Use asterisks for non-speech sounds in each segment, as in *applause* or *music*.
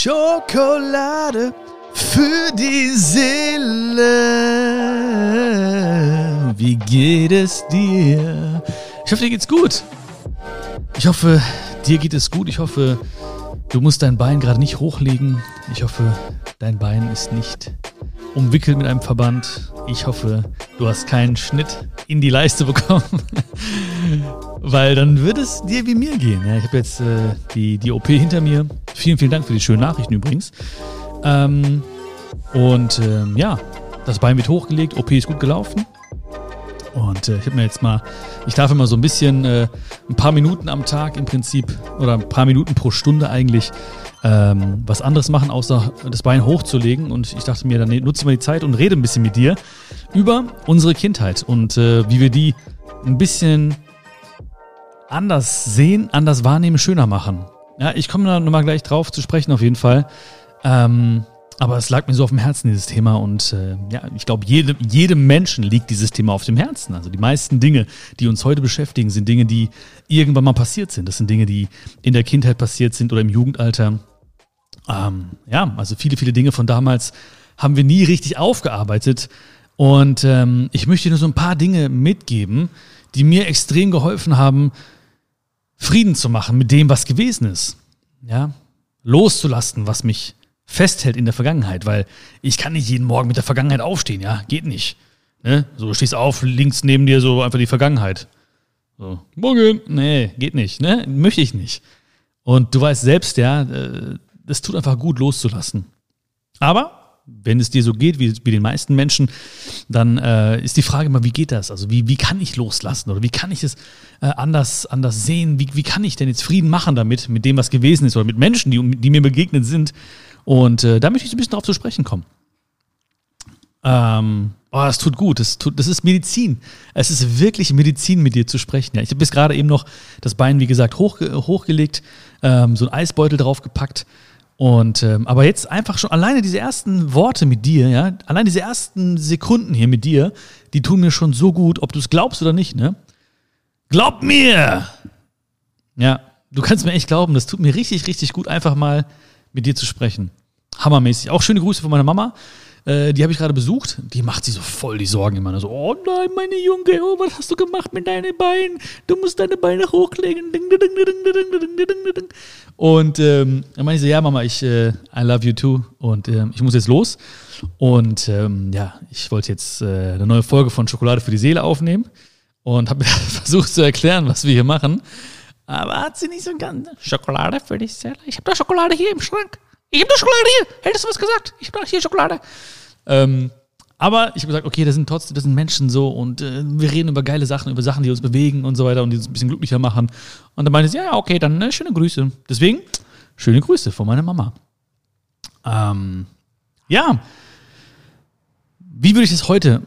Schokolade für die Seele. Wie geht es dir? Ich hoffe, dir geht's gut. Ich hoffe, dir geht es gut. Ich hoffe, du musst dein Bein gerade nicht hochlegen. Ich hoffe, dein Bein ist nicht umwickelt mit einem Verband. Ich hoffe, du hast keinen Schnitt in die Leiste bekommen. *laughs* Weil dann würde es dir wie mir gehen. Ja, ich habe jetzt äh, die, die OP hinter mir. Vielen, vielen Dank für die schönen Nachrichten übrigens. Ähm, und ähm, ja, das Bein wird hochgelegt, OP ist gut gelaufen. Und äh, ich habe mir jetzt mal, ich darf immer so ein bisschen, äh, ein paar Minuten am Tag im Prinzip, oder ein paar Minuten pro Stunde eigentlich, ähm, was anderes machen, außer das Bein hochzulegen. Und ich dachte mir, dann nutze ich mal die Zeit und rede ein bisschen mit dir über unsere Kindheit und äh, wie wir die ein bisschen anders sehen, anders wahrnehmen, schöner machen. Ja, ich komme da nochmal gleich drauf zu sprechen, auf jeden Fall. Ähm, aber es lag mir so auf dem Herzen, dieses Thema. Und äh, ja, ich glaube, jedem, jedem Menschen liegt dieses Thema auf dem Herzen. Also die meisten Dinge, die uns heute beschäftigen, sind Dinge, die irgendwann mal passiert sind. Das sind Dinge, die in der Kindheit passiert sind oder im Jugendalter. Ähm, ja, also viele, viele Dinge von damals haben wir nie richtig aufgearbeitet. Und ähm, ich möchte nur so ein paar Dinge mitgeben, die mir extrem geholfen haben, Frieden zu machen mit dem, was gewesen ist. Ja, loszulassen, was mich festhält in der Vergangenheit, weil ich kann nicht jeden Morgen mit der Vergangenheit aufstehen, ja, geht nicht. Ne? So, stehst auf, links neben dir so einfach die Vergangenheit. So, morgen, nee, geht nicht, ne? Möchte ich nicht. Und du weißt selbst, ja, es äh, tut einfach gut loszulassen. Aber wenn es dir so geht wie, wie den meisten Menschen, dann äh, ist die Frage immer, wie geht das? Also wie, wie kann ich loslassen oder wie kann ich es äh, anders, anders sehen? Wie, wie kann ich denn jetzt Frieden machen damit, mit dem, was gewesen ist oder mit Menschen, die, die mir begegnet sind? Und äh, da möchte ich ein bisschen darauf zu sprechen kommen. Ähm, oh, das tut gut. Das, tut, das ist Medizin. Es ist wirklich Medizin, mit dir zu sprechen. Ja, ich habe bis gerade eben noch das Bein, wie gesagt, hoch, hochgelegt, ähm, so ein Eisbeutel draufgepackt und ähm, aber jetzt einfach schon alleine diese ersten Worte mit dir, ja, allein diese ersten Sekunden hier mit dir, die tun mir schon so gut, ob du es glaubst oder nicht, ne? Glaub mir! Ja, du kannst mir echt glauben, das tut mir richtig, richtig gut, einfach mal mit dir zu sprechen. Hammermäßig. Auch schöne Grüße von meiner Mama. Äh, die habe ich gerade besucht. Die macht sich so voll die Sorgen immer. So, oh nein, meine Junge, oh, was hast du gemacht mit deinen Beinen? Du musst deine Beine hochlegen. Und ähm, dann meine ich so, ja, Mama, ich äh, I love you too. Und äh, ich muss jetzt los. Und ähm, ja, ich wollte jetzt äh, eine neue Folge von Schokolade für die Seele aufnehmen und habe *laughs* versucht zu erklären, was wir hier machen. Aber hat sie nicht so ganz. Schokolade für die Seele. Ich habe da Schokolade hier im Schrank. Ich habe da Schokolade hier. Hättest du was gesagt? Ich habe da hier Schokolade. Ähm, aber ich habe gesagt, okay, das sind trotzdem, das sind Menschen so und äh, wir reden über geile Sachen, über Sachen, die uns bewegen und so weiter und die uns ein bisschen glücklicher machen. Und dann meinte sie, ja, okay, dann äh, schöne Grüße. Deswegen, schöne Grüße von meiner Mama. Ähm, ja, wie würde ich das heute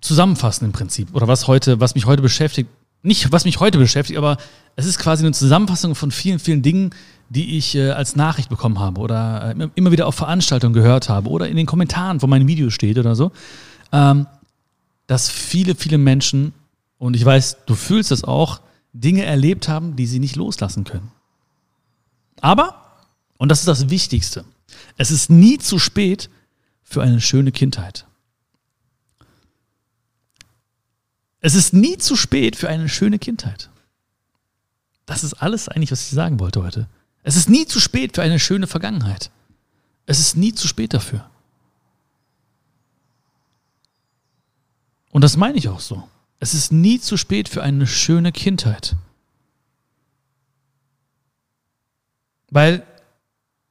zusammenfassen im Prinzip? Oder was heute, was mich heute beschäftigt? Nicht, was mich heute beschäftigt, aber es ist quasi eine Zusammenfassung von vielen, vielen Dingen, die ich äh, als Nachricht bekommen habe oder äh, immer wieder auf Veranstaltungen gehört habe oder in den Kommentaren von meinen Videos steht oder so, ähm, dass viele, viele Menschen, und ich weiß, du fühlst das auch, Dinge erlebt haben, die sie nicht loslassen können. Aber, und das ist das Wichtigste, es ist nie zu spät für eine schöne Kindheit. Es ist nie zu spät für eine schöne Kindheit. Das ist alles eigentlich, was ich sagen wollte heute. Es ist nie zu spät für eine schöne Vergangenheit. Es ist nie zu spät dafür. Und das meine ich auch so. Es ist nie zu spät für eine schöne Kindheit. Weil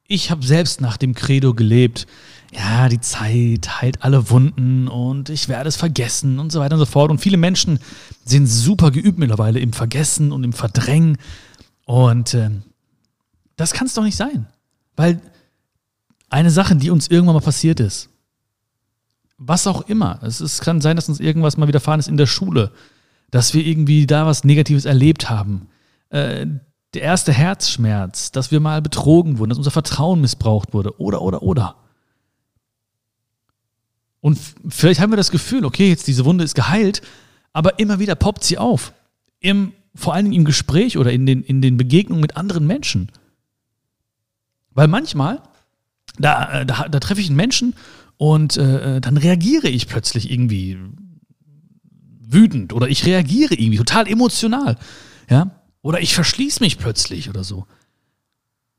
ich habe selbst nach dem Credo gelebt, ja, die Zeit heilt alle Wunden und ich werde es vergessen und so weiter und so fort. Und viele Menschen sind super geübt mittlerweile im Vergessen und im Verdrängen. Und äh, das kann es doch nicht sein. Weil eine Sache, die uns irgendwann mal passiert ist, was auch immer, es ist, kann sein, dass uns irgendwas mal widerfahren ist in der Schule, dass wir irgendwie da was Negatives erlebt haben. Äh, der erste Herzschmerz, dass wir mal betrogen wurden, dass unser Vertrauen missbraucht wurde, oder, oder, oder. Und vielleicht haben wir das Gefühl, okay, jetzt diese Wunde ist geheilt, aber immer wieder poppt sie auf. Im, vor allen Dingen im Gespräch oder in den, in den Begegnungen mit anderen Menschen. Weil manchmal Da, äh, da, da treffe ich einen Menschen und äh, äh, dann reagiere ich plötzlich irgendwie wütend oder ich reagiere irgendwie total emotional. Ja, oder ich verschließe mich plötzlich oder so.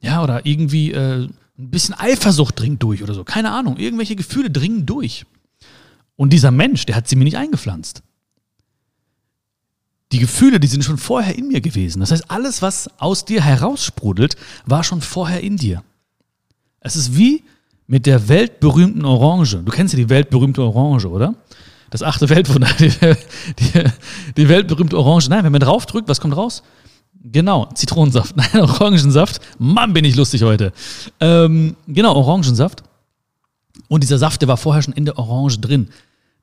Ja, oder irgendwie äh, ein bisschen Eifersucht dringt durch oder so. Keine Ahnung. Irgendwelche Gefühle dringen durch. Und dieser Mensch, der hat sie mir nicht eingepflanzt. Die Gefühle, die sind schon vorher in mir gewesen. Das heißt, alles, was aus dir heraussprudelt, war schon vorher in dir. Es ist wie mit der weltberühmten Orange. Du kennst ja die weltberühmte Orange, oder? Das achte Weltwunder, *laughs* die, die, die weltberühmte Orange. Nein, wenn man draufdrückt, was kommt raus? Genau, Zitronensaft. *laughs* Nein, Orangensaft. Mann, bin ich lustig heute. Ähm, genau, Orangensaft. Und dieser Saft, der war vorher schon in der Orange drin.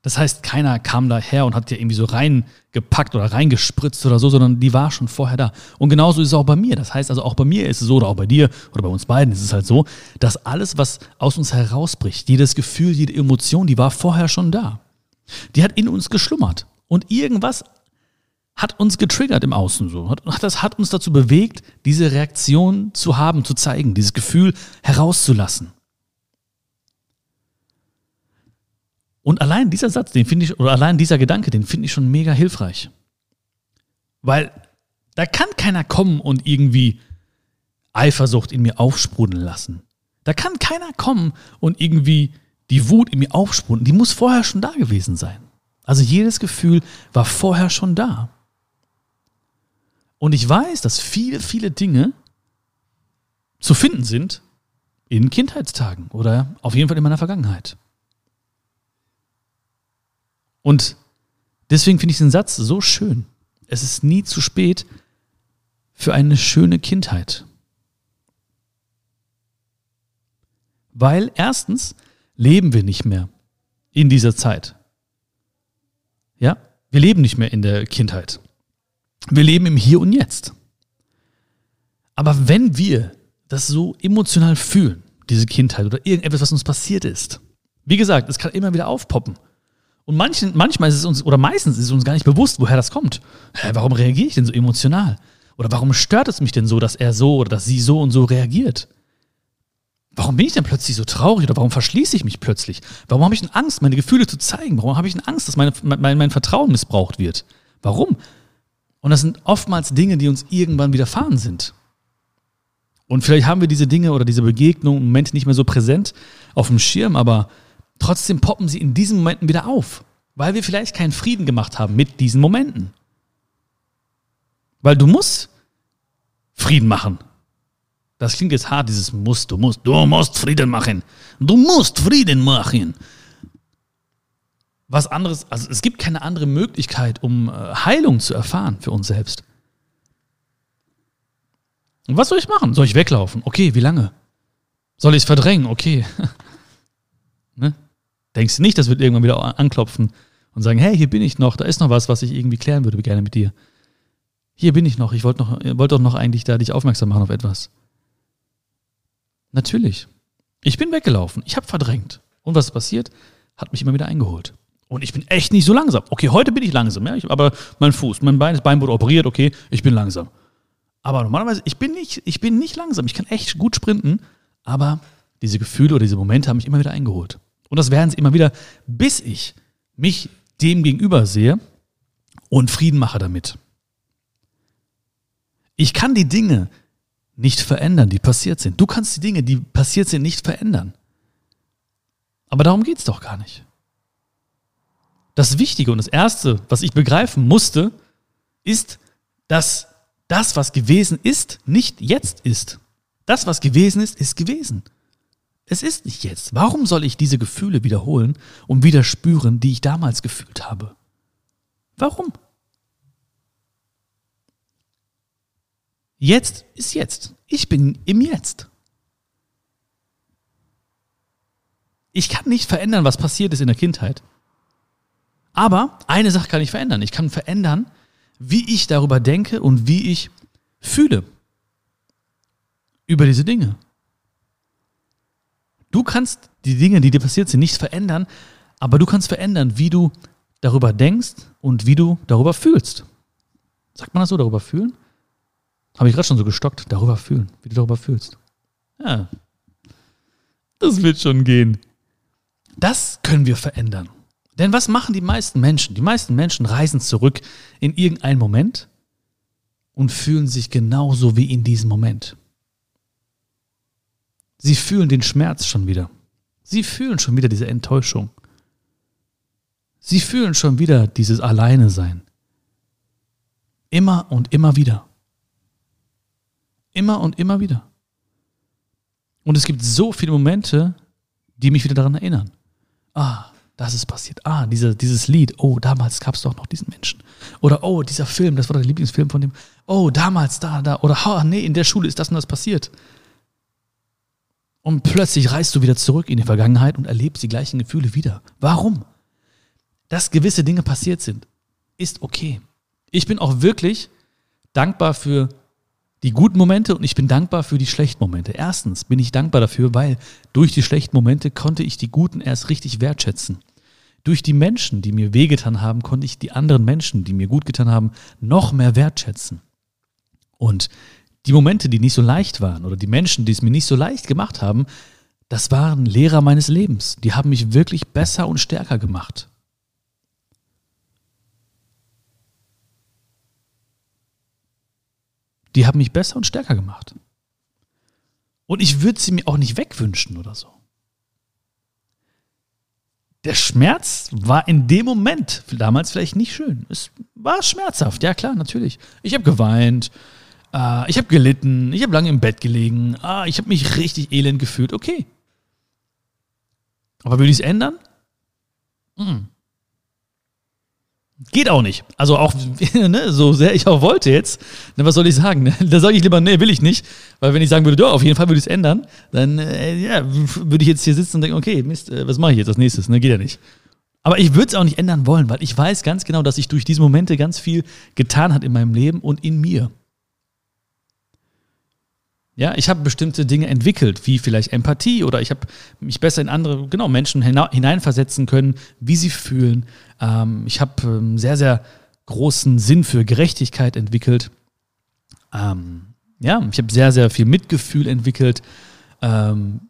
Das heißt, keiner kam daher und hat dir irgendwie so reingepackt oder reingespritzt oder so, sondern die war schon vorher da. Und genauso ist es auch bei mir. Das heißt also, auch bei mir ist es so, oder auch bei dir oder bei uns beiden ist es halt so, dass alles, was aus uns herausbricht, jedes Gefühl, jede Emotion, die war vorher schon da. Die hat in uns geschlummert. Und irgendwas hat uns getriggert im Außen so. Hat, das hat uns dazu bewegt, diese Reaktion zu haben, zu zeigen, dieses Gefühl herauszulassen. Und allein dieser Satz, den finde ich, oder allein dieser Gedanke, den finde ich schon mega hilfreich. Weil da kann keiner kommen und irgendwie Eifersucht in mir aufsprudeln lassen. Da kann keiner kommen und irgendwie die Wut in mir aufsprudeln. Die muss vorher schon da gewesen sein. Also jedes Gefühl war vorher schon da. Und ich weiß, dass viele, viele Dinge zu finden sind in Kindheitstagen oder auf jeden Fall in meiner Vergangenheit. Und deswegen finde ich den Satz so schön. Es ist nie zu spät für eine schöne Kindheit. Weil erstens leben wir nicht mehr in dieser Zeit. Ja, wir leben nicht mehr in der Kindheit. Wir leben im Hier und Jetzt. Aber wenn wir das so emotional fühlen, diese Kindheit oder irgendetwas, was uns passiert ist, wie gesagt, es kann immer wieder aufpoppen. Und manchen, manchmal ist es uns, oder meistens ist es uns gar nicht bewusst, woher das kommt. Hä, warum reagiere ich denn so emotional? Oder warum stört es mich denn so, dass er so oder dass sie so und so reagiert? Warum bin ich denn plötzlich so traurig oder warum verschließe ich mich plötzlich? Warum habe ich denn Angst, meine Gefühle zu zeigen? Warum habe ich denn Angst, dass meine, mein, mein Vertrauen missbraucht wird? Warum? Und das sind oftmals Dinge, die uns irgendwann widerfahren sind. Und vielleicht haben wir diese Dinge oder diese Begegnungen im Moment nicht mehr so präsent auf dem Schirm, aber trotzdem poppen sie in diesen Momenten wieder auf, weil wir vielleicht keinen Frieden gemacht haben mit diesen Momenten. Weil du musst Frieden machen. Das klingt jetzt hart, dieses muss, du musst, du musst Frieden machen. Du musst Frieden machen was anderes, also es gibt keine andere Möglichkeit, um äh, Heilung zu erfahren für uns selbst. Und was soll ich machen? Soll ich weglaufen? Okay, wie lange? Soll ich es verdrängen? Okay. *laughs* ne? Denkst du nicht, das wird irgendwann wieder anklopfen und sagen, hey, hier bin ich noch, da ist noch was, was ich irgendwie klären würde gerne mit dir. Hier bin ich noch, ich wollte noch, wollte doch noch eigentlich da dich aufmerksam machen auf etwas. Natürlich. Ich bin weggelaufen, ich habe verdrängt. Und was passiert? Hat mich immer wieder eingeholt. Und ich bin echt nicht so langsam. Okay, heute bin ich langsam, ja. Ich, aber mein Fuß, mein Bein, das Bein wurde operiert, okay, ich bin langsam. Aber normalerweise, ich bin nicht, ich bin nicht langsam. Ich kann echt gut sprinten, aber diese Gefühle oder diese Momente haben mich immer wieder eingeholt. Und das werden sie immer wieder, bis ich mich dem gegenüber sehe und Frieden mache damit. Ich kann die Dinge nicht verändern, die passiert sind. Du kannst die Dinge, die passiert sind, nicht verändern. Aber darum geht es doch gar nicht. Das Wichtige und das Erste, was ich begreifen musste, ist, dass das, was gewesen ist, nicht jetzt ist. Das, was gewesen ist, ist gewesen. Es ist nicht jetzt. Warum soll ich diese Gefühle wiederholen und wieder spüren, die ich damals gefühlt habe? Warum? Jetzt ist jetzt. Ich bin im Jetzt. Ich kann nicht verändern, was passiert ist in der Kindheit. Aber eine Sache kann ich verändern. Ich kann verändern, wie ich darüber denke und wie ich fühle über diese Dinge. Du kannst die Dinge, die dir passiert sind, nicht verändern, aber du kannst verändern, wie du darüber denkst und wie du darüber fühlst. Sagt man das so, darüber fühlen? Habe ich gerade schon so gestockt, darüber fühlen, wie du darüber fühlst. Ja. Das wird schon gehen. Das können wir verändern. Denn was machen die meisten Menschen? Die meisten Menschen reisen zurück in irgendeinen Moment und fühlen sich genauso wie in diesem Moment. Sie fühlen den Schmerz schon wieder. Sie fühlen schon wieder diese Enttäuschung. Sie fühlen schon wieder dieses Alleine sein. Immer und immer wieder. Immer und immer wieder. Und es gibt so viele Momente, die mich wieder daran erinnern. Ah, das ist passiert. Ah, diese, dieses Lied. Oh, damals gab es doch noch diesen Menschen. Oder oh, dieser Film, das war der Lieblingsfilm von dem. Oh, damals, da, da. Oder oh, nee, in der Schule ist das und das passiert. Und plötzlich reist du wieder zurück in die Vergangenheit und erlebst die gleichen Gefühle wieder. Warum? Dass gewisse Dinge passiert sind, ist okay. Ich bin auch wirklich dankbar für die guten Momente und ich bin dankbar für die schlechten Momente. Erstens bin ich dankbar dafür, weil durch die schlechten Momente konnte ich die guten erst richtig wertschätzen. Durch die Menschen, die mir wehgetan haben, konnte ich die anderen Menschen, die mir gut getan haben, noch mehr wertschätzen. Und die Momente, die nicht so leicht waren oder die Menschen, die es mir nicht so leicht gemacht haben, das waren Lehrer meines Lebens. Die haben mich wirklich besser und stärker gemacht. Die haben mich besser und stärker gemacht. Und ich würde sie mir auch nicht wegwünschen oder so. Der Schmerz war in dem Moment damals vielleicht nicht schön. Es war schmerzhaft, ja klar, natürlich. Ich habe geweint, äh, ich habe gelitten, ich habe lange im Bett gelegen, ah, ich habe mich richtig elend gefühlt, okay. Aber würde ich es ändern? Mhm. Geht auch nicht. Also auch, *laughs* ne, so sehr ich auch wollte jetzt, ne, was soll ich sagen? Ne? Da sage ich lieber, nee, will ich nicht. Weil wenn ich sagen würde, ja, auf jeden Fall würde ich es ändern, dann äh, ja, würde ich jetzt hier sitzen und denken, okay, Mist, äh, was mache ich jetzt als nächstes? Ne, geht ja nicht. Aber ich würde es auch nicht ändern wollen, weil ich weiß ganz genau, dass sich durch diese Momente ganz viel getan hat in meinem Leben und in mir. Ja, ich habe bestimmte Dinge entwickelt, wie vielleicht Empathie oder ich habe mich besser in andere, genau, Menschen hineinversetzen können, wie sie fühlen. Ähm, ich habe ähm, sehr, sehr großen Sinn für Gerechtigkeit entwickelt. Ähm, ja, ich habe sehr, sehr viel Mitgefühl entwickelt. Ähm,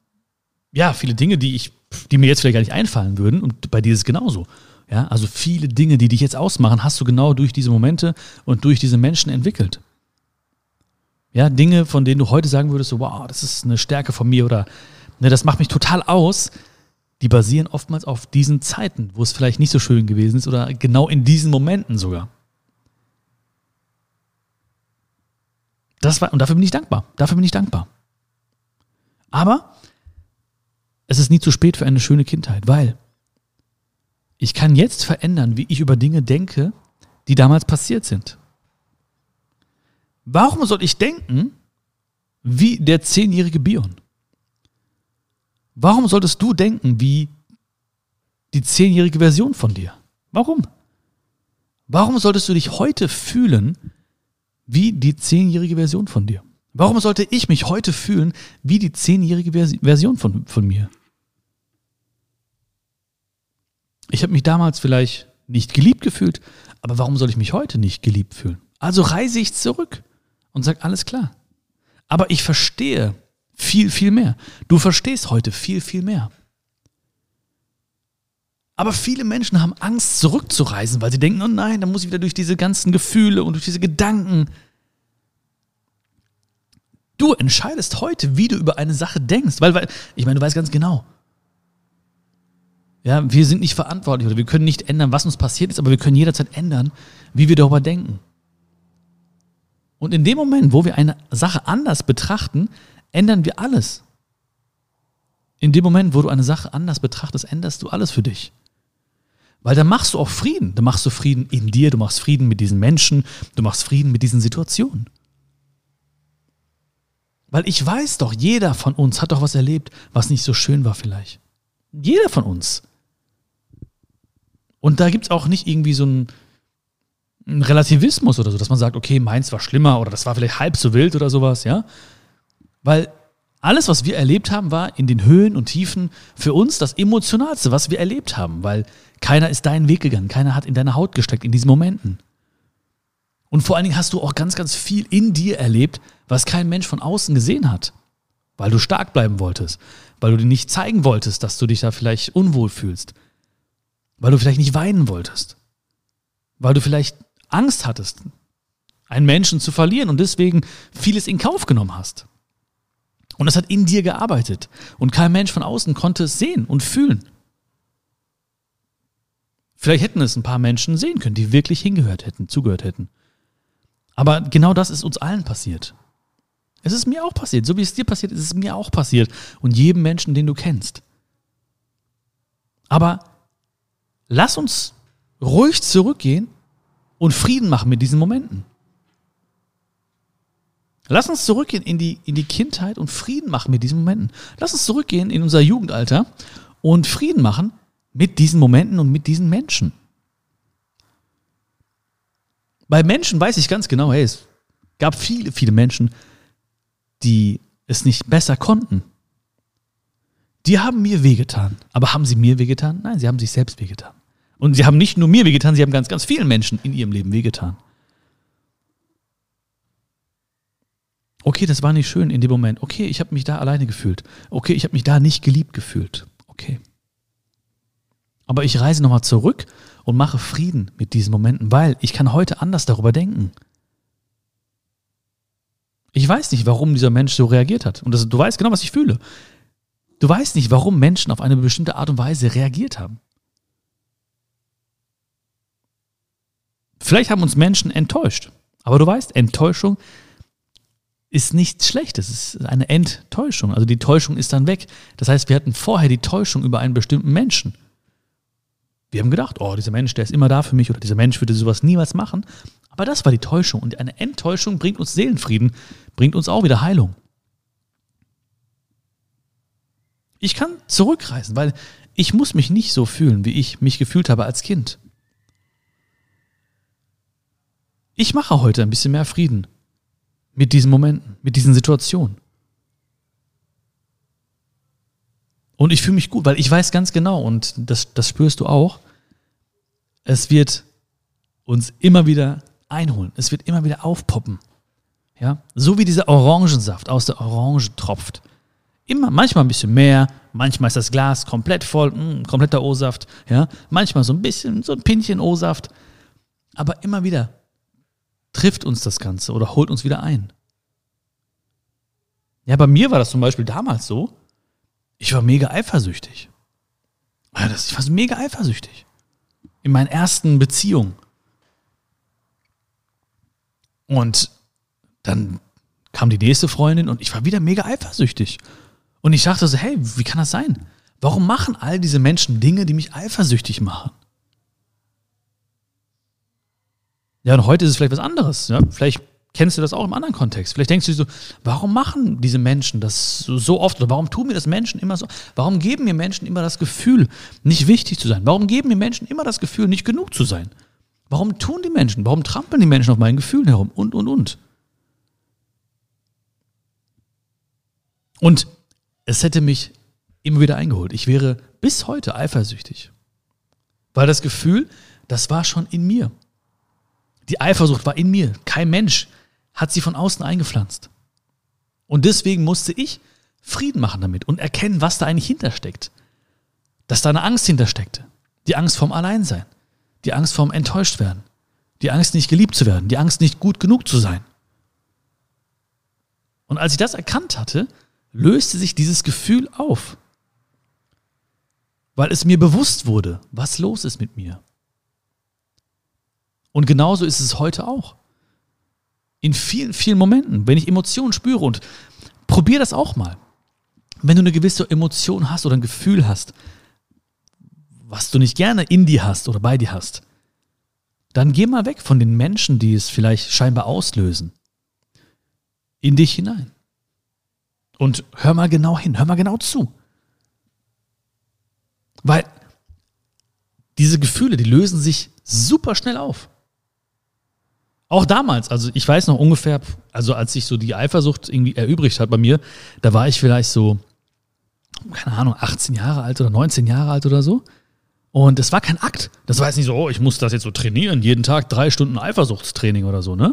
ja, viele Dinge, die ich, die mir jetzt vielleicht gar nicht einfallen würden und bei dir ist es genauso. Ja, also viele Dinge, die dich jetzt ausmachen, hast du genau durch diese Momente und durch diese Menschen entwickelt. Ja, Dinge, von denen du heute sagen würdest, so, wow, das ist eine Stärke von mir oder ne, das macht mich total aus, die basieren oftmals auf diesen Zeiten, wo es vielleicht nicht so schön gewesen ist oder genau in diesen Momenten sogar. Das war, und dafür bin ich dankbar. Dafür bin ich dankbar. Aber es ist nie zu spät für eine schöne Kindheit, weil ich kann jetzt verändern, wie ich über Dinge denke, die damals passiert sind. Warum soll ich denken wie der zehnjährige Bion? Warum solltest du denken wie die zehnjährige Version von dir? Warum? Warum solltest du dich heute fühlen wie die zehnjährige Version von dir? Warum sollte ich mich heute fühlen wie die zehnjährige Version von, von mir? Ich habe mich damals vielleicht nicht geliebt gefühlt, aber warum soll ich mich heute nicht geliebt fühlen? Also reise ich zurück und sage, alles klar. Aber ich verstehe viel, viel mehr. Du verstehst heute viel, viel mehr. Aber viele Menschen haben Angst, zurückzureisen, weil sie denken, oh nein, dann muss ich wieder durch diese ganzen Gefühle und durch diese Gedanken. Du entscheidest heute, wie du über eine Sache denkst, weil, weil ich meine, du weißt ganz genau. Ja, wir sind nicht verantwortlich oder wir können nicht ändern, was uns passiert ist, aber wir können jederzeit ändern, wie wir darüber denken. Und in dem Moment, wo wir eine Sache anders betrachten, ändern wir alles. In dem Moment, wo du eine Sache anders betrachtest, änderst du alles für dich. Weil dann machst du auch Frieden. Dann machst du Frieden in dir, du machst Frieden mit diesen Menschen, du machst Frieden mit diesen Situationen. Weil ich weiß doch, jeder von uns hat doch was erlebt, was nicht so schön war vielleicht. Jeder von uns. Und da gibt es auch nicht irgendwie so ein, ein Relativismus oder so, dass man sagt, okay, meins war schlimmer oder das war vielleicht halb so wild oder sowas, ja. Weil alles, was wir erlebt haben, war in den Höhen und Tiefen für uns das Emotionalste, was wir erlebt haben, weil keiner ist deinen Weg gegangen, keiner hat in deine Haut gesteckt in diesen Momenten. Und vor allen Dingen hast du auch ganz, ganz viel in dir erlebt, was kein Mensch von außen gesehen hat. weil du stark bleiben wolltest, weil du dir nicht zeigen wolltest, dass du dich da vielleicht unwohl fühlst, weil du vielleicht nicht weinen wolltest, weil du vielleicht Angst hattest, einen Menschen zu verlieren und deswegen vieles in Kauf genommen hast. Und das hat in dir gearbeitet und kein Mensch von außen konnte es sehen und fühlen. Vielleicht hätten es ein paar Menschen sehen können, die wirklich hingehört hätten, zugehört hätten. Aber genau das ist uns allen passiert. Es ist mir auch passiert. So wie es dir passiert, ist es mir auch passiert. Und jedem Menschen, den du kennst. Aber lass uns ruhig zurückgehen und Frieden machen mit diesen Momenten. Lass uns zurückgehen in die, in die Kindheit und Frieden machen mit diesen Momenten. Lass uns zurückgehen in unser Jugendalter und Frieden machen mit diesen Momenten und mit diesen Menschen. Bei Menschen weiß ich ganz genau, hey, es gab viele, viele Menschen, die es nicht besser konnten. Die haben mir wehgetan. Aber haben sie mir wehgetan? Nein, sie haben sich selbst wehgetan. Und sie haben nicht nur mir wehgetan, sie haben ganz, ganz vielen Menschen in ihrem Leben wehgetan. Okay, das war nicht schön in dem Moment. Okay, ich habe mich da alleine gefühlt. Okay, ich habe mich da nicht geliebt gefühlt. Okay. Aber ich reise nochmal zurück und mache Frieden mit diesen Momenten, weil ich kann heute anders darüber denken. Ich weiß nicht, warum dieser Mensch so reagiert hat. Und das, du weißt genau, was ich fühle. Du weißt nicht, warum Menschen auf eine bestimmte Art und Weise reagiert haben. Vielleicht haben uns Menschen enttäuscht. Aber du weißt, Enttäuschung ist nichts Schlechtes. Es ist eine Enttäuschung. Also die Täuschung ist dann weg. Das heißt, wir hatten vorher die Täuschung über einen bestimmten Menschen. Wir haben gedacht, oh, dieser Mensch, der ist immer da für mich oder dieser Mensch würde sowas niemals machen. Aber das war die Täuschung. Und eine Enttäuschung bringt uns Seelenfrieden, bringt uns auch wieder Heilung. Ich kann zurückreisen, weil ich muss mich nicht so fühlen, wie ich mich gefühlt habe als Kind. Ich mache heute ein bisschen mehr Frieden mit diesen Momenten, mit diesen Situationen. Und ich fühle mich gut, weil ich weiß ganz genau, und das, das spürst du auch, es wird uns immer wieder einholen. Es wird immer wieder aufpoppen. Ja, so wie dieser Orangensaft aus der Orange tropft. Immer, manchmal ein bisschen mehr, manchmal ist das Glas komplett voll, mh, mm, kompletter O-Saft, ja, manchmal so ein bisschen, so ein Pinchen O-Saft. Aber immer wieder trifft uns das Ganze oder holt uns wieder ein. Ja, bei mir war das zum Beispiel damals so, ich war mega eifersüchtig. Ich war mega eifersüchtig. In meinen ersten Beziehungen. Und dann kam die nächste Freundin und ich war wieder mega eifersüchtig. Und ich dachte so, hey, wie kann das sein? Warum machen all diese Menschen Dinge, die mich eifersüchtig machen? Ja, und heute ist es vielleicht was anderes. Ja? Vielleicht kennst du das auch im anderen Kontext. Vielleicht denkst du dir so, warum machen diese Menschen das so oft? Oder warum tun mir das Menschen immer so? Warum geben mir Menschen immer das Gefühl, nicht wichtig zu sein? Warum geben mir Menschen immer das Gefühl, nicht genug zu sein? Warum tun die Menschen? Warum trampeln die Menschen auf meinen Gefühlen herum? Und, und, und. Und es hätte mich immer wieder eingeholt. Ich wäre bis heute eifersüchtig. Weil das Gefühl, das war schon in mir. Die Eifersucht war in mir. Kein Mensch hat sie von außen eingepflanzt. Und deswegen musste ich Frieden machen damit und erkennen, was da eigentlich hintersteckt. Dass da eine Angst hintersteckte. Die Angst vorm Alleinsein. Die Angst vorm Enttäuschtwerden. Die Angst, nicht geliebt zu werden. Die Angst, nicht gut genug zu sein. Und als ich das erkannt hatte, löste sich dieses Gefühl auf. Weil es mir bewusst wurde, was los ist mit mir. Und genauso ist es heute auch. In vielen, vielen Momenten, wenn ich Emotionen spüre und probier das auch mal. Wenn du eine gewisse Emotion hast oder ein Gefühl hast, was du nicht gerne in dir hast oder bei dir hast, dann geh mal weg von den Menschen, die es vielleicht scheinbar auslösen, in dich hinein. Und hör mal genau hin, hör mal genau zu. Weil diese Gefühle, die lösen sich super schnell auf. Auch damals, also ich weiß noch ungefähr, also als sich so die Eifersucht irgendwie erübrigt hat bei mir, da war ich vielleicht so, keine Ahnung, 18 Jahre alt oder 19 Jahre alt oder so. Und es war kein Akt. Das war jetzt nicht so, oh, ich muss das jetzt so trainieren, jeden Tag drei Stunden Eifersuchtstraining oder so, ne?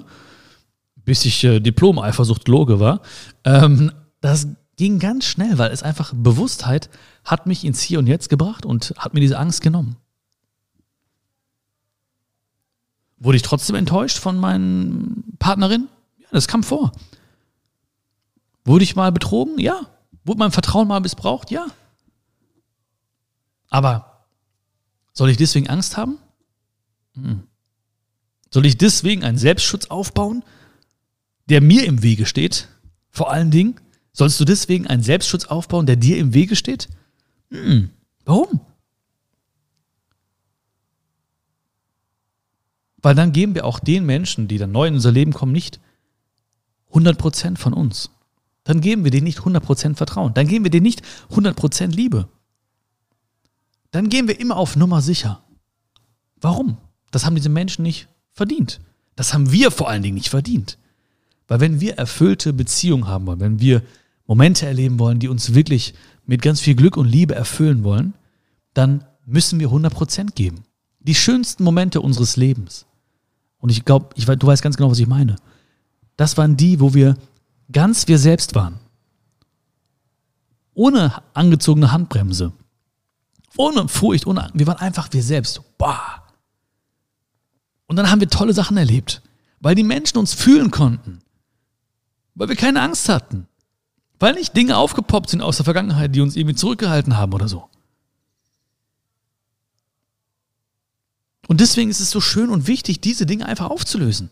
Bis ich äh, Diplom-Eifersuchtloge war. Ähm, das ging ganz schnell, weil es einfach Bewusstheit hat mich ins Hier und Jetzt gebracht und hat mir diese Angst genommen. Wurde ich trotzdem enttäuscht von meinen Partnerin? Ja, das kam vor. Wurde ich mal betrogen? Ja. Wurde mein Vertrauen mal missbraucht? Ja. Aber soll ich deswegen Angst haben? Hm. Soll ich deswegen einen Selbstschutz aufbauen, der mir im Wege steht? Vor allen Dingen, sollst du deswegen einen Selbstschutz aufbauen, der dir im Wege steht? Hm. Warum? Weil dann geben wir auch den Menschen, die dann neu in unser Leben kommen, nicht 100% von uns. Dann geben wir denen nicht 100% Vertrauen. Dann geben wir denen nicht 100% Liebe. Dann gehen wir immer auf Nummer sicher. Warum? Das haben diese Menschen nicht verdient. Das haben wir vor allen Dingen nicht verdient. Weil wenn wir erfüllte Beziehungen haben wollen, wenn wir Momente erleben wollen, die uns wirklich mit ganz viel Glück und Liebe erfüllen wollen, dann müssen wir 100% geben. Die schönsten Momente unseres Lebens und ich glaube, ich, du weißt ganz genau, was ich meine. Das waren die, wo wir ganz wir selbst waren. Ohne angezogene Handbremse. Ohne Furcht, ohne, wir waren einfach wir selbst. Boah. Und dann haben wir tolle Sachen erlebt, weil die Menschen uns fühlen konnten. Weil wir keine Angst hatten. Weil nicht Dinge aufgepoppt sind aus der Vergangenheit, die uns irgendwie zurückgehalten haben oder so. Und deswegen ist es so schön und wichtig, diese Dinge einfach aufzulösen.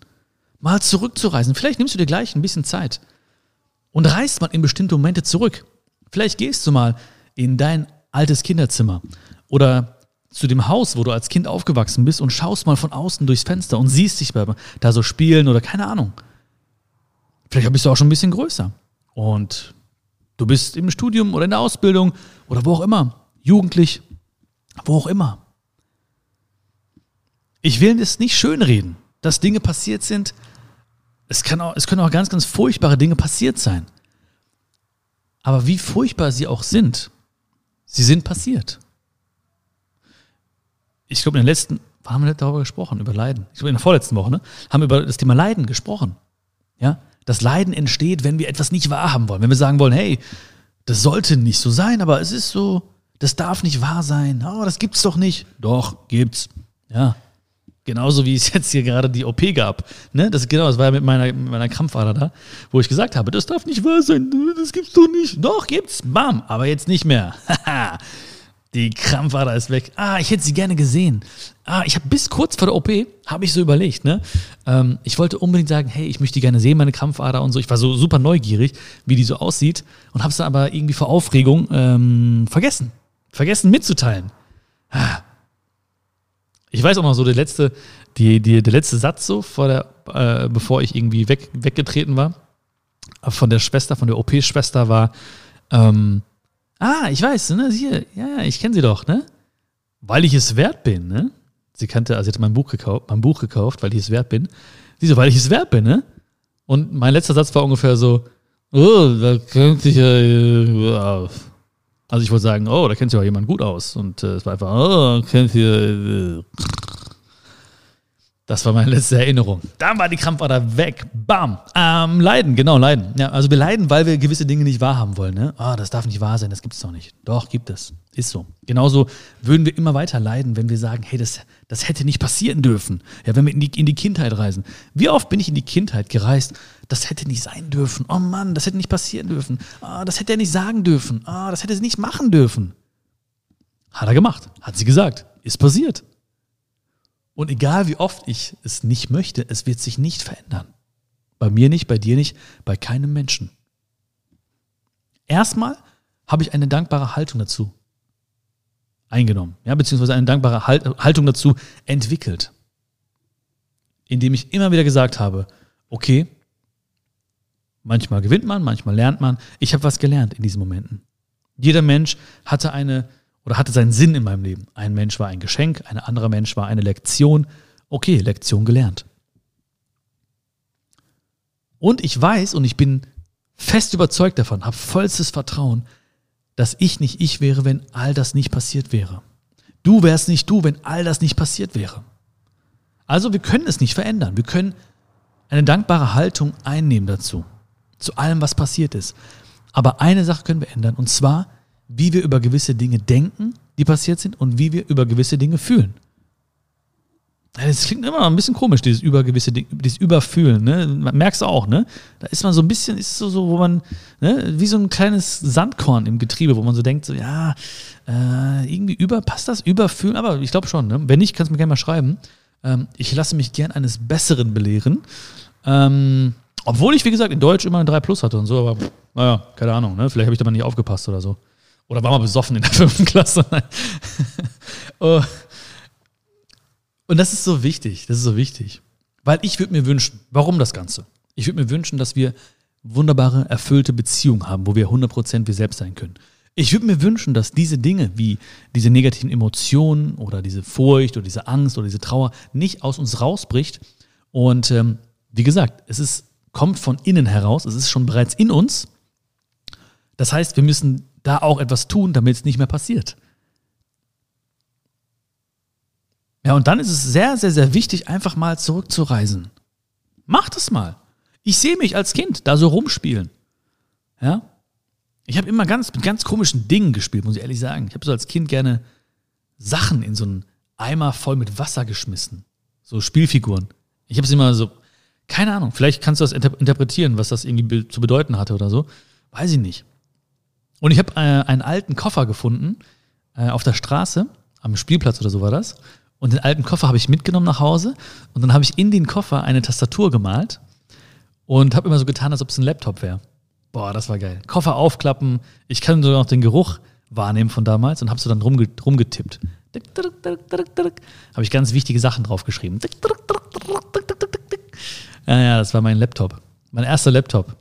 Mal zurückzureisen. Vielleicht nimmst du dir gleich ein bisschen Zeit und reist mal in bestimmte Momente zurück. Vielleicht gehst du mal in dein altes Kinderzimmer oder zu dem Haus, wo du als Kind aufgewachsen bist und schaust mal von außen durchs Fenster und siehst dich da so spielen oder keine Ahnung. Vielleicht bist du auch schon ein bisschen größer und du bist im Studium oder in der Ausbildung oder wo auch immer, jugendlich, wo auch immer. Ich will es nicht schönreden, dass Dinge passiert sind. Es, kann auch, es können auch ganz, ganz furchtbare Dinge passiert sein. Aber wie furchtbar sie auch sind, sie sind passiert. Ich glaube, in der letzten, haben wir darüber gesprochen, über Leiden. Ich glaube, in der vorletzten Woche, ne, haben wir über das Thema Leiden gesprochen. Ja, das Leiden entsteht, wenn wir etwas nicht wahrhaben wollen. Wenn wir sagen wollen, hey, das sollte nicht so sein, aber es ist so, das darf nicht wahr sein. Oh, das gibt's doch nicht. Doch, gibt's. Ja, Genauso wie es jetzt hier gerade die OP gab. Ne? Das, genau, das war ja mit meiner, meiner Krampfader da, wo ich gesagt habe, das darf nicht wahr sein, das gibt's doch nicht. Doch, gibt's, bam, aber jetzt nicht mehr. *laughs* die Krampfader ist weg. Ah, ich hätte sie gerne gesehen. Ah, ich habe bis kurz vor der OP, habe ich so überlegt, ne? Ähm, ich wollte unbedingt sagen, hey, ich möchte die gerne sehen, meine Krampfader und so. Ich war so super neugierig, wie die so aussieht und habe es dann aber irgendwie vor Aufregung ähm, vergessen. Vergessen mitzuteilen. Ah ich weiß auch noch so, der letzte, die, die, der letzte Satz so, vor der, äh, bevor ich irgendwie weg, weggetreten war, von der Schwester, von der OP-Schwester war, ähm, ah, ich weiß, ne, hier, ja, ich kenne sie doch, ne? Weil ich es wert bin, ne? Sie kannte, also sie hatte mein Buch gekauft, mein Buch gekauft, weil ich es wert bin. Sie so, weil ich es wert bin, ne? Und mein letzter Satz war ungefähr so, oh, da könnte ich ja, äh, also ich wollte sagen, oh, da kennt sich ja jemand gut aus. Und äh, es war einfach, oh, kennt ihr. Äh. Das war meine letzte Erinnerung. Dann war die Krampfader weg. Bam. Ähm, leiden, genau, leiden. Ja, also wir leiden, weil wir gewisse Dinge nicht wahrhaben wollen. Ne? Ah, das darf nicht wahr sein, das gibt es doch nicht. Doch, gibt es. Ist so. Genauso würden wir immer weiter leiden, wenn wir sagen, hey, das, das hätte nicht passieren dürfen. Ja, wenn wir in die, in die Kindheit reisen. Wie oft bin ich in die Kindheit gereist? Das hätte nicht sein dürfen. Oh Mann, das hätte nicht passieren dürfen. Ah, das hätte er nicht sagen dürfen. Ah, das hätte sie nicht machen dürfen. Hat er gemacht. Hat sie gesagt. Ist passiert. Und egal wie oft ich es nicht möchte, es wird sich nicht verändern. Bei mir nicht, bei dir nicht, bei keinem Menschen. Erstmal habe ich eine dankbare Haltung dazu eingenommen, ja, beziehungsweise eine dankbare Haltung dazu entwickelt, indem ich immer wieder gesagt habe, okay, manchmal gewinnt man, manchmal lernt man, ich habe was gelernt in diesen Momenten. Jeder Mensch hatte eine oder hatte seinen Sinn in meinem Leben. Ein Mensch war ein Geschenk, ein anderer Mensch war eine Lektion. Okay, Lektion gelernt. Und ich weiß und ich bin fest überzeugt davon, habe vollstes Vertrauen, dass ich nicht ich wäre, wenn all das nicht passiert wäre. Du wärst nicht du, wenn all das nicht passiert wäre. Also wir können es nicht verändern. Wir können eine dankbare Haltung einnehmen dazu, zu allem, was passiert ist. Aber eine Sache können wir ändern, und zwar, wie wir über gewisse Dinge denken, die passiert sind, und wie wir über gewisse Dinge fühlen. Das klingt immer ein bisschen komisch, dieses über gewisse Dinge, dieses Überfühlen, ne? Merkst du auch, ne? Da ist man so ein bisschen, ist so, so, wo man, ne, wie so ein kleines Sandkorn im Getriebe, wo man so denkt, so, ja, äh, irgendwie über, passt das? Überfühlen? Aber ich glaube schon, ne? Wenn nicht, kannst du mir gerne mal schreiben. Ähm, ich lasse mich gern eines Besseren belehren. Ähm, obwohl ich, wie gesagt, in Deutsch immer ein 3 Plus hatte und so, aber naja, keine Ahnung, ne? Vielleicht habe ich da mal nicht aufgepasst oder so. Oder war mal besoffen in der *laughs* fünften Klasse. *laughs* oh. Und das ist so wichtig, das ist so wichtig. Weil ich würde mir wünschen, warum das Ganze? Ich würde mir wünschen, dass wir wunderbare, erfüllte Beziehungen haben, wo wir 100% wir selbst sein können. Ich würde mir wünschen, dass diese Dinge wie diese negativen Emotionen oder diese Furcht oder diese Angst oder diese Trauer nicht aus uns rausbricht. Und ähm, wie gesagt, es ist, kommt von innen heraus, es ist schon bereits in uns. Das heißt, wir müssen da auch etwas tun, damit es nicht mehr passiert. Ja, und dann ist es sehr, sehr, sehr wichtig, einfach mal zurückzureisen. Mach das mal. Ich sehe mich als Kind da so rumspielen. Ja. Ich habe immer ganz, mit ganz komischen Dingen gespielt, muss ich ehrlich sagen. Ich habe so als Kind gerne Sachen in so einen Eimer voll mit Wasser geschmissen. So Spielfiguren. Ich habe es immer so, keine Ahnung, vielleicht kannst du das interpretieren, was das irgendwie zu bedeuten hatte oder so. Weiß ich nicht. Und ich habe äh, einen alten Koffer gefunden äh, auf der Straße, am Spielplatz oder so war das. Und den alten Koffer habe ich mitgenommen nach Hause und dann habe ich in den Koffer eine Tastatur gemalt und habe immer so getan, als ob es ein Laptop wäre. Boah, das war geil. Koffer aufklappen, ich kann sogar noch den Geruch wahrnehmen von damals und habe so dann rumge rumgetippt. Habe ich ganz wichtige Sachen draufgeschrieben. Ja, ja, das war mein Laptop. Mein erster Laptop.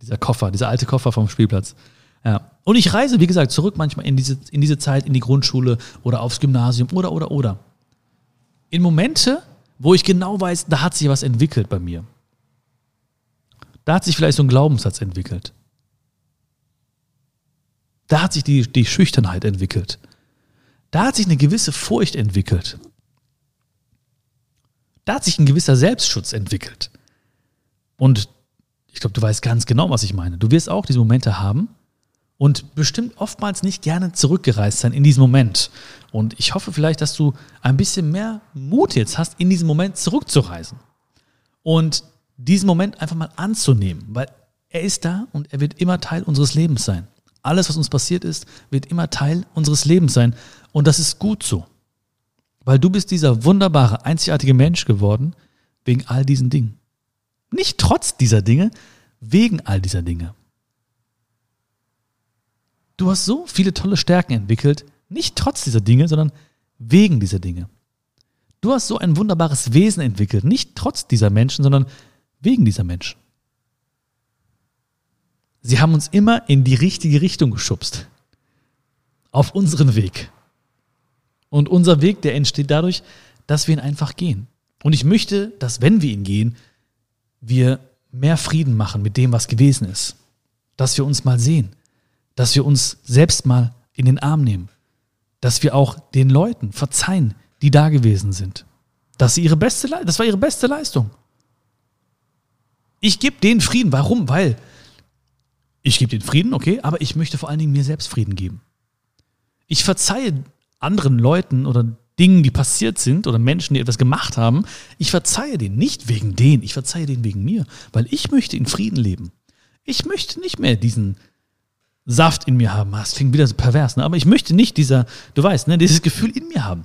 Dieser Koffer, dieser alte Koffer vom Spielplatz. Ja. Und ich reise, wie gesagt, zurück manchmal in diese, in diese Zeit, in die Grundschule oder aufs Gymnasium oder, oder, oder in Momente, wo ich genau weiß, da hat sich was entwickelt bei mir. Da hat sich vielleicht so ein Glaubenssatz entwickelt. Da hat sich die, die Schüchternheit entwickelt. Da hat sich eine gewisse Furcht entwickelt. Da hat sich ein gewisser Selbstschutz entwickelt. Und ich glaube, du weißt ganz genau, was ich meine. Du wirst auch diese Momente haben, und bestimmt oftmals nicht gerne zurückgereist sein in diesem Moment. Und ich hoffe vielleicht, dass du ein bisschen mehr Mut jetzt hast, in diesem Moment zurückzureisen. Und diesen Moment einfach mal anzunehmen, weil er ist da und er wird immer Teil unseres Lebens sein. Alles, was uns passiert ist, wird immer Teil unseres Lebens sein. Und das ist gut so. Weil du bist dieser wunderbare, einzigartige Mensch geworden, wegen all diesen Dingen. Nicht trotz dieser Dinge, wegen all dieser Dinge. Du hast so viele tolle Stärken entwickelt, nicht trotz dieser Dinge, sondern wegen dieser Dinge. Du hast so ein wunderbares Wesen entwickelt, nicht trotz dieser Menschen, sondern wegen dieser Menschen. Sie haben uns immer in die richtige Richtung geschubst. Auf unseren Weg. Und unser Weg, der entsteht dadurch, dass wir ihn einfach gehen. Und ich möchte, dass wenn wir ihn gehen, wir mehr Frieden machen mit dem, was gewesen ist. Dass wir uns mal sehen dass wir uns selbst mal in den Arm nehmen, dass wir auch den Leuten verzeihen, die da gewesen sind. Dass sie ihre beste, das war ihre beste Leistung. Ich gebe denen Frieden. Warum? Weil ich gebe den Frieden, okay, aber ich möchte vor allen Dingen mir selbst Frieden geben. Ich verzeihe anderen Leuten oder Dingen, die passiert sind oder Menschen, die etwas gemacht haben. Ich verzeihe denen nicht wegen denen, ich verzeihe denen wegen mir, weil ich möchte in Frieden leben. Ich möchte nicht mehr diesen Saft in mir haben. Das klingt wieder so pervers, ne? aber ich möchte nicht dieser, du weißt, ne, dieses Gefühl in mir haben.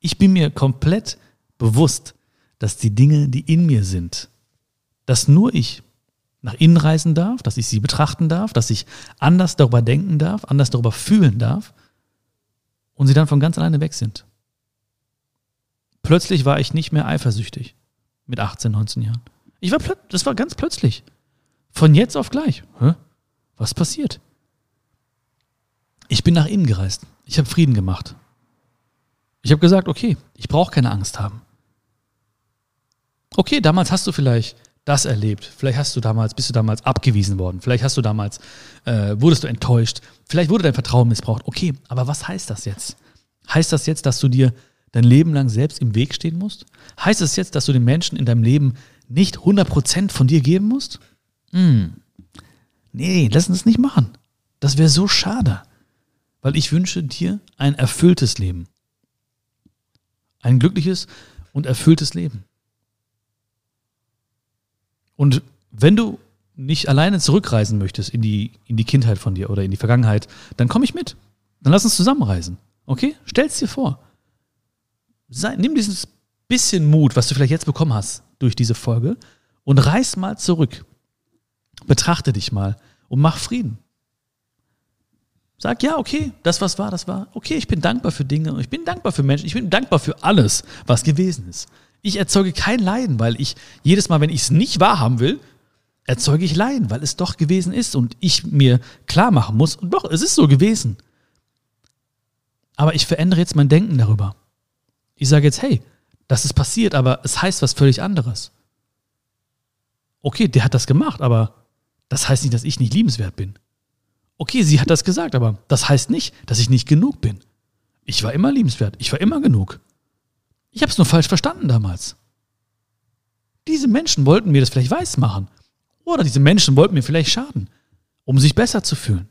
Ich bin mir komplett bewusst, dass die Dinge, die in mir sind, dass nur ich nach innen reisen darf, dass ich sie betrachten darf, dass ich anders darüber denken darf, anders darüber fühlen darf und sie dann von ganz alleine weg sind. Plötzlich war ich nicht mehr eifersüchtig mit 18, 19 Jahren. Ich war das war ganz plötzlich. Von jetzt auf gleich. Hä? Was passiert? Ich bin nach innen gereist. Ich habe Frieden gemacht. Ich habe gesagt, okay, ich brauche keine Angst haben. Okay, damals hast du vielleicht das erlebt. Vielleicht hast du damals, bist du damals abgewiesen worden. Vielleicht hast du damals, äh, wurdest du enttäuscht. Vielleicht wurde dein Vertrauen missbraucht. Okay, aber was heißt das jetzt? Heißt das jetzt, dass du dir dein Leben lang selbst im Weg stehen musst? Heißt das jetzt, dass du den Menschen in deinem Leben nicht 100% von dir geben musst? Hm. Nee, lass uns das nicht machen. Das wäre so schade. Weil ich wünsche dir ein erfülltes Leben. Ein glückliches und erfülltes Leben. Und wenn du nicht alleine zurückreisen möchtest in die, in die Kindheit von dir oder in die Vergangenheit, dann komm ich mit. Dann lass uns zusammenreisen. Okay? Stell's dir vor. Sei, nimm dieses bisschen Mut, was du vielleicht jetzt bekommen hast durch diese Folge und reis mal zurück. Betrachte dich mal und mach Frieden. Sag, ja, okay, das, was war, das war. Okay, ich bin dankbar für Dinge, ich bin dankbar für Menschen, ich bin dankbar für alles, was gewesen ist. Ich erzeuge kein Leiden, weil ich jedes Mal, wenn ich es nicht wahrhaben will, erzeuge ich Leiden, weil es doch gewesen ist und ich mir klar machen muss, und doch, es ist so gewesen. Aber ich verändere jetzt mein Denken darüber. Ich sage jetzt, hey, das ist passiert, aber es heißt was völlig anderes. Okay, der hat das gemacht, aber das heißt nicht, dass ich nicht liebenswert bin. Okay, sie hat das gesagt, aber das heißt nicht, dass ich nicht genug bin. Ich war immer liebenswert, ich war immer genug. Ich habe es nur falsch verstanden damals. Diese Menschen wollten mir das vielleicht weiß machen. Oder diese Menschen wollten mir vielleicht schaden, um sich besser zu fühlen.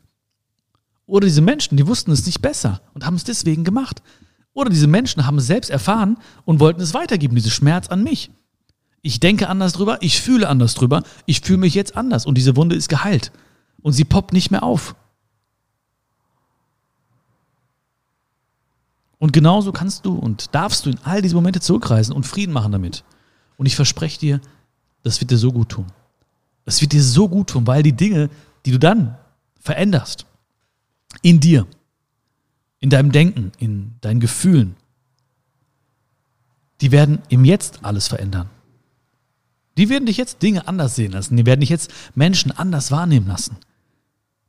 Oder diese Menschen, die wussten es nicht besser und haben es deswegen gemacht. Oder diese Menschen haben es selbst erfahren und wollten es weitergeben, diese Schmerz an mich. Ich denke anders drüber, ich fühle anders drüber, ich fühle mich jetzt anders und diese Wunde ist geheilt und sie poppt nicht mehr auf. Und genauso kannst du und darfst du in all diese Momente zurückreisen und Frieden machen damit. Und ich verspreche dir, das wird dir so gut tun. Das wird dir so gut tun, weil die Dinge, die du dann veränderst, in dir, in deinem Denken, in deinen Gefühlen, die werden im Jetzt alles verändern. Die werden dich jetzt Dinge anders sehen lassen. Die werden dich jetzt Menschen anders wahrnehmen lassen.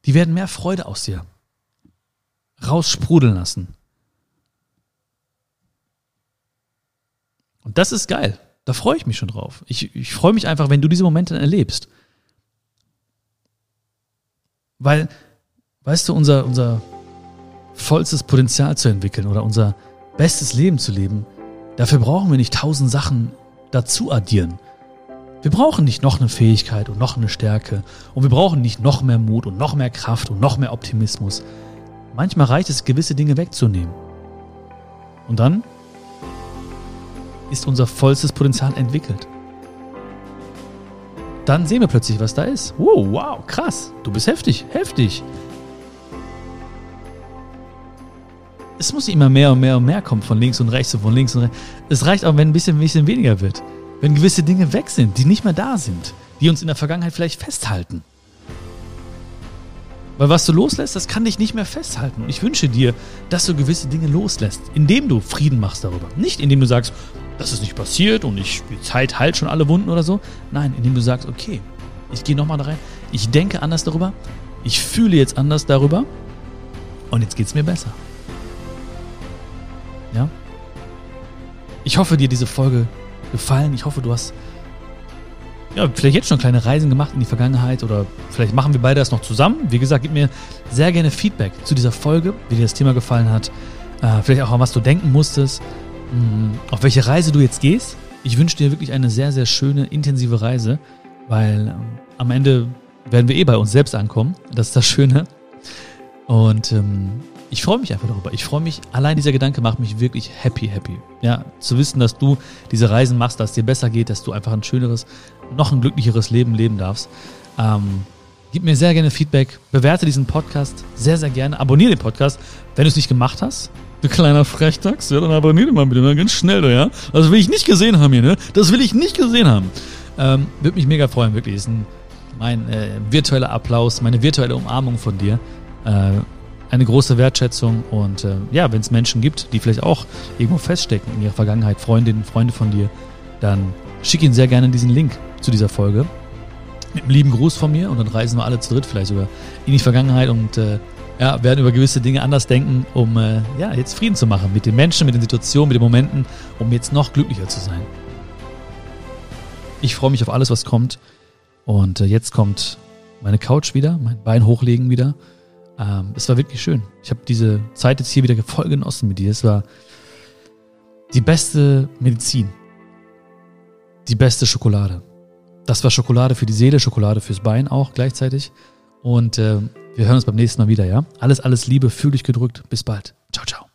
Die werden mehr Freude aus dir raussprudeln lassen. Und das ist geil. Da freue ich mich schon drauf. Ich, ich freue mich einfach, wenn du diese Momente erlebst. Weil, weißt du, unser, unser vollstes Potenzial zu entwickeln oder unser bestes Leben zu leben, dafür brauchen wir nicht tausend Sachen dazu addieren. Wir brauchen nicht noch eine Fähigkeit und noch eine Stärke und wir brauchen nicht noch mehr Mut und noch mehr Kraft und noch mehr Optimismus. Manchmal reicht es, gewisse Dinge wegzunehmen. Und dann ist unser vollstes Potenzial entwickelt. Dann sehen wir plötzlich, was da ist. Wow, wow, krass. Du bist heftig, heftig. es muss immer mehr und mehr und mehr kommen von links und rechts und von links und rechts. Es reicht auch, wenn ein bisschen, ein bisschen weniger wird. Wenn gewisse Dinge weg sind, die nicht mehr da sind, die uns in der Vergangenheit vielleicht festhalten. Weil was du loslässt, das kann dich nicht mehr festhalten. Ich wünsche dir, dass du gewisse Dinge loslässt, indem du Frieden machst darüber. Nicht indem du sagst, das ist nicht passiert und ich, Zeit heilt schon alle Wunden oder so. Nein, indem du sagst, okay, ich gehe nochmal da rein, ich denke anders darüber, ich fühle jetzt anders darüber und jetzt geht es mir besser. Ja? Ich hoffe, dir diese Folge gefallen. Ich hoffe, du hast ja, vielleicht jetzt schon kleine Reisen gemacht in die Vergangenheit oder vielleicht machen wir beide das noch zusammen. Wie gesagt, gib mir sehr gerne Feedback zu dieser Folge, wie dir das Thema gefallen hat. Äh, vielleicht auch an was du denken musstest, auf welche Reise du jetzt gehst. Ich wünsche dir wirklich eine sehr, sehr schöne, intensive Reise, weil ähm, am Ende werden wir eh bei uns selbst ankommen. Das ist das Schöne. Und ähm, ich freue mich einfach darüber. Ich freue mich, allein dieser Gedanke macht mich wirklich happy, happy. Ja, zu wissen, dass du diese Reisen machst, dass es dir besser geht, dass du einfach ein schöneres, noch ein glücklicheres Leben leben darfst. Ähm, gib mir sehr gerne Feedback, bewerte diesen Podcast sehr, sehr gerne, abonniere den Podcast, wenn du es nicht gemacht hast. Du kleiner Frechdachs, ja, dann abonniere mal bitte, mal ganz schnell, ja. Das will ich nicht gesehen haben hier, ne? Das will ich nicht gesehen haben. Ähm, Würde mich mega freuen, wirklich. Ist ein, mein äh, virtueller Applaus, meine virtuelle Umarmung von dir. Äh, eine große Wertschätzung. Und äh, ja, wenn es Menschen gibt, die vielleicht auch irgendwo feststecken in ihrer Vergangenheit, Freundinnen, Freunde von dir, dann schick ihnen sehr gerne diesen Link zu dieser Folge. Mit einem lieben Gruß von mir und dann reisen wir alle zu dritt vielleicht sogar in die Vergangenheit und äh, ja, werden über gewisse Dinge anders denken, um äh, ja, jetzt Frieden zu machen mit den Menschen, mit den Situationen, mit den Momenten, um jetzt noch glücklicher zu sein. Ich freue mich auf alles, was kommt. Und äh, jetzt kommt meine Couch wieder, mein Bein hochlegen wieder. Ähm, es war wirklich schön. Ich habe diese Zeit jetzt hier wieder voll genossen mit dir. Es war die beste Medizin. Die beste Schokolade. Das war Schokolade für die Seele, Schokolade fürs Bein auch gleichzeitig. Und äh, wir hören uns beim nächsten Mal wieder, ja? Alles, alles Liebe, fühl dich gedrückt. Bis bald. Ciao, ciao.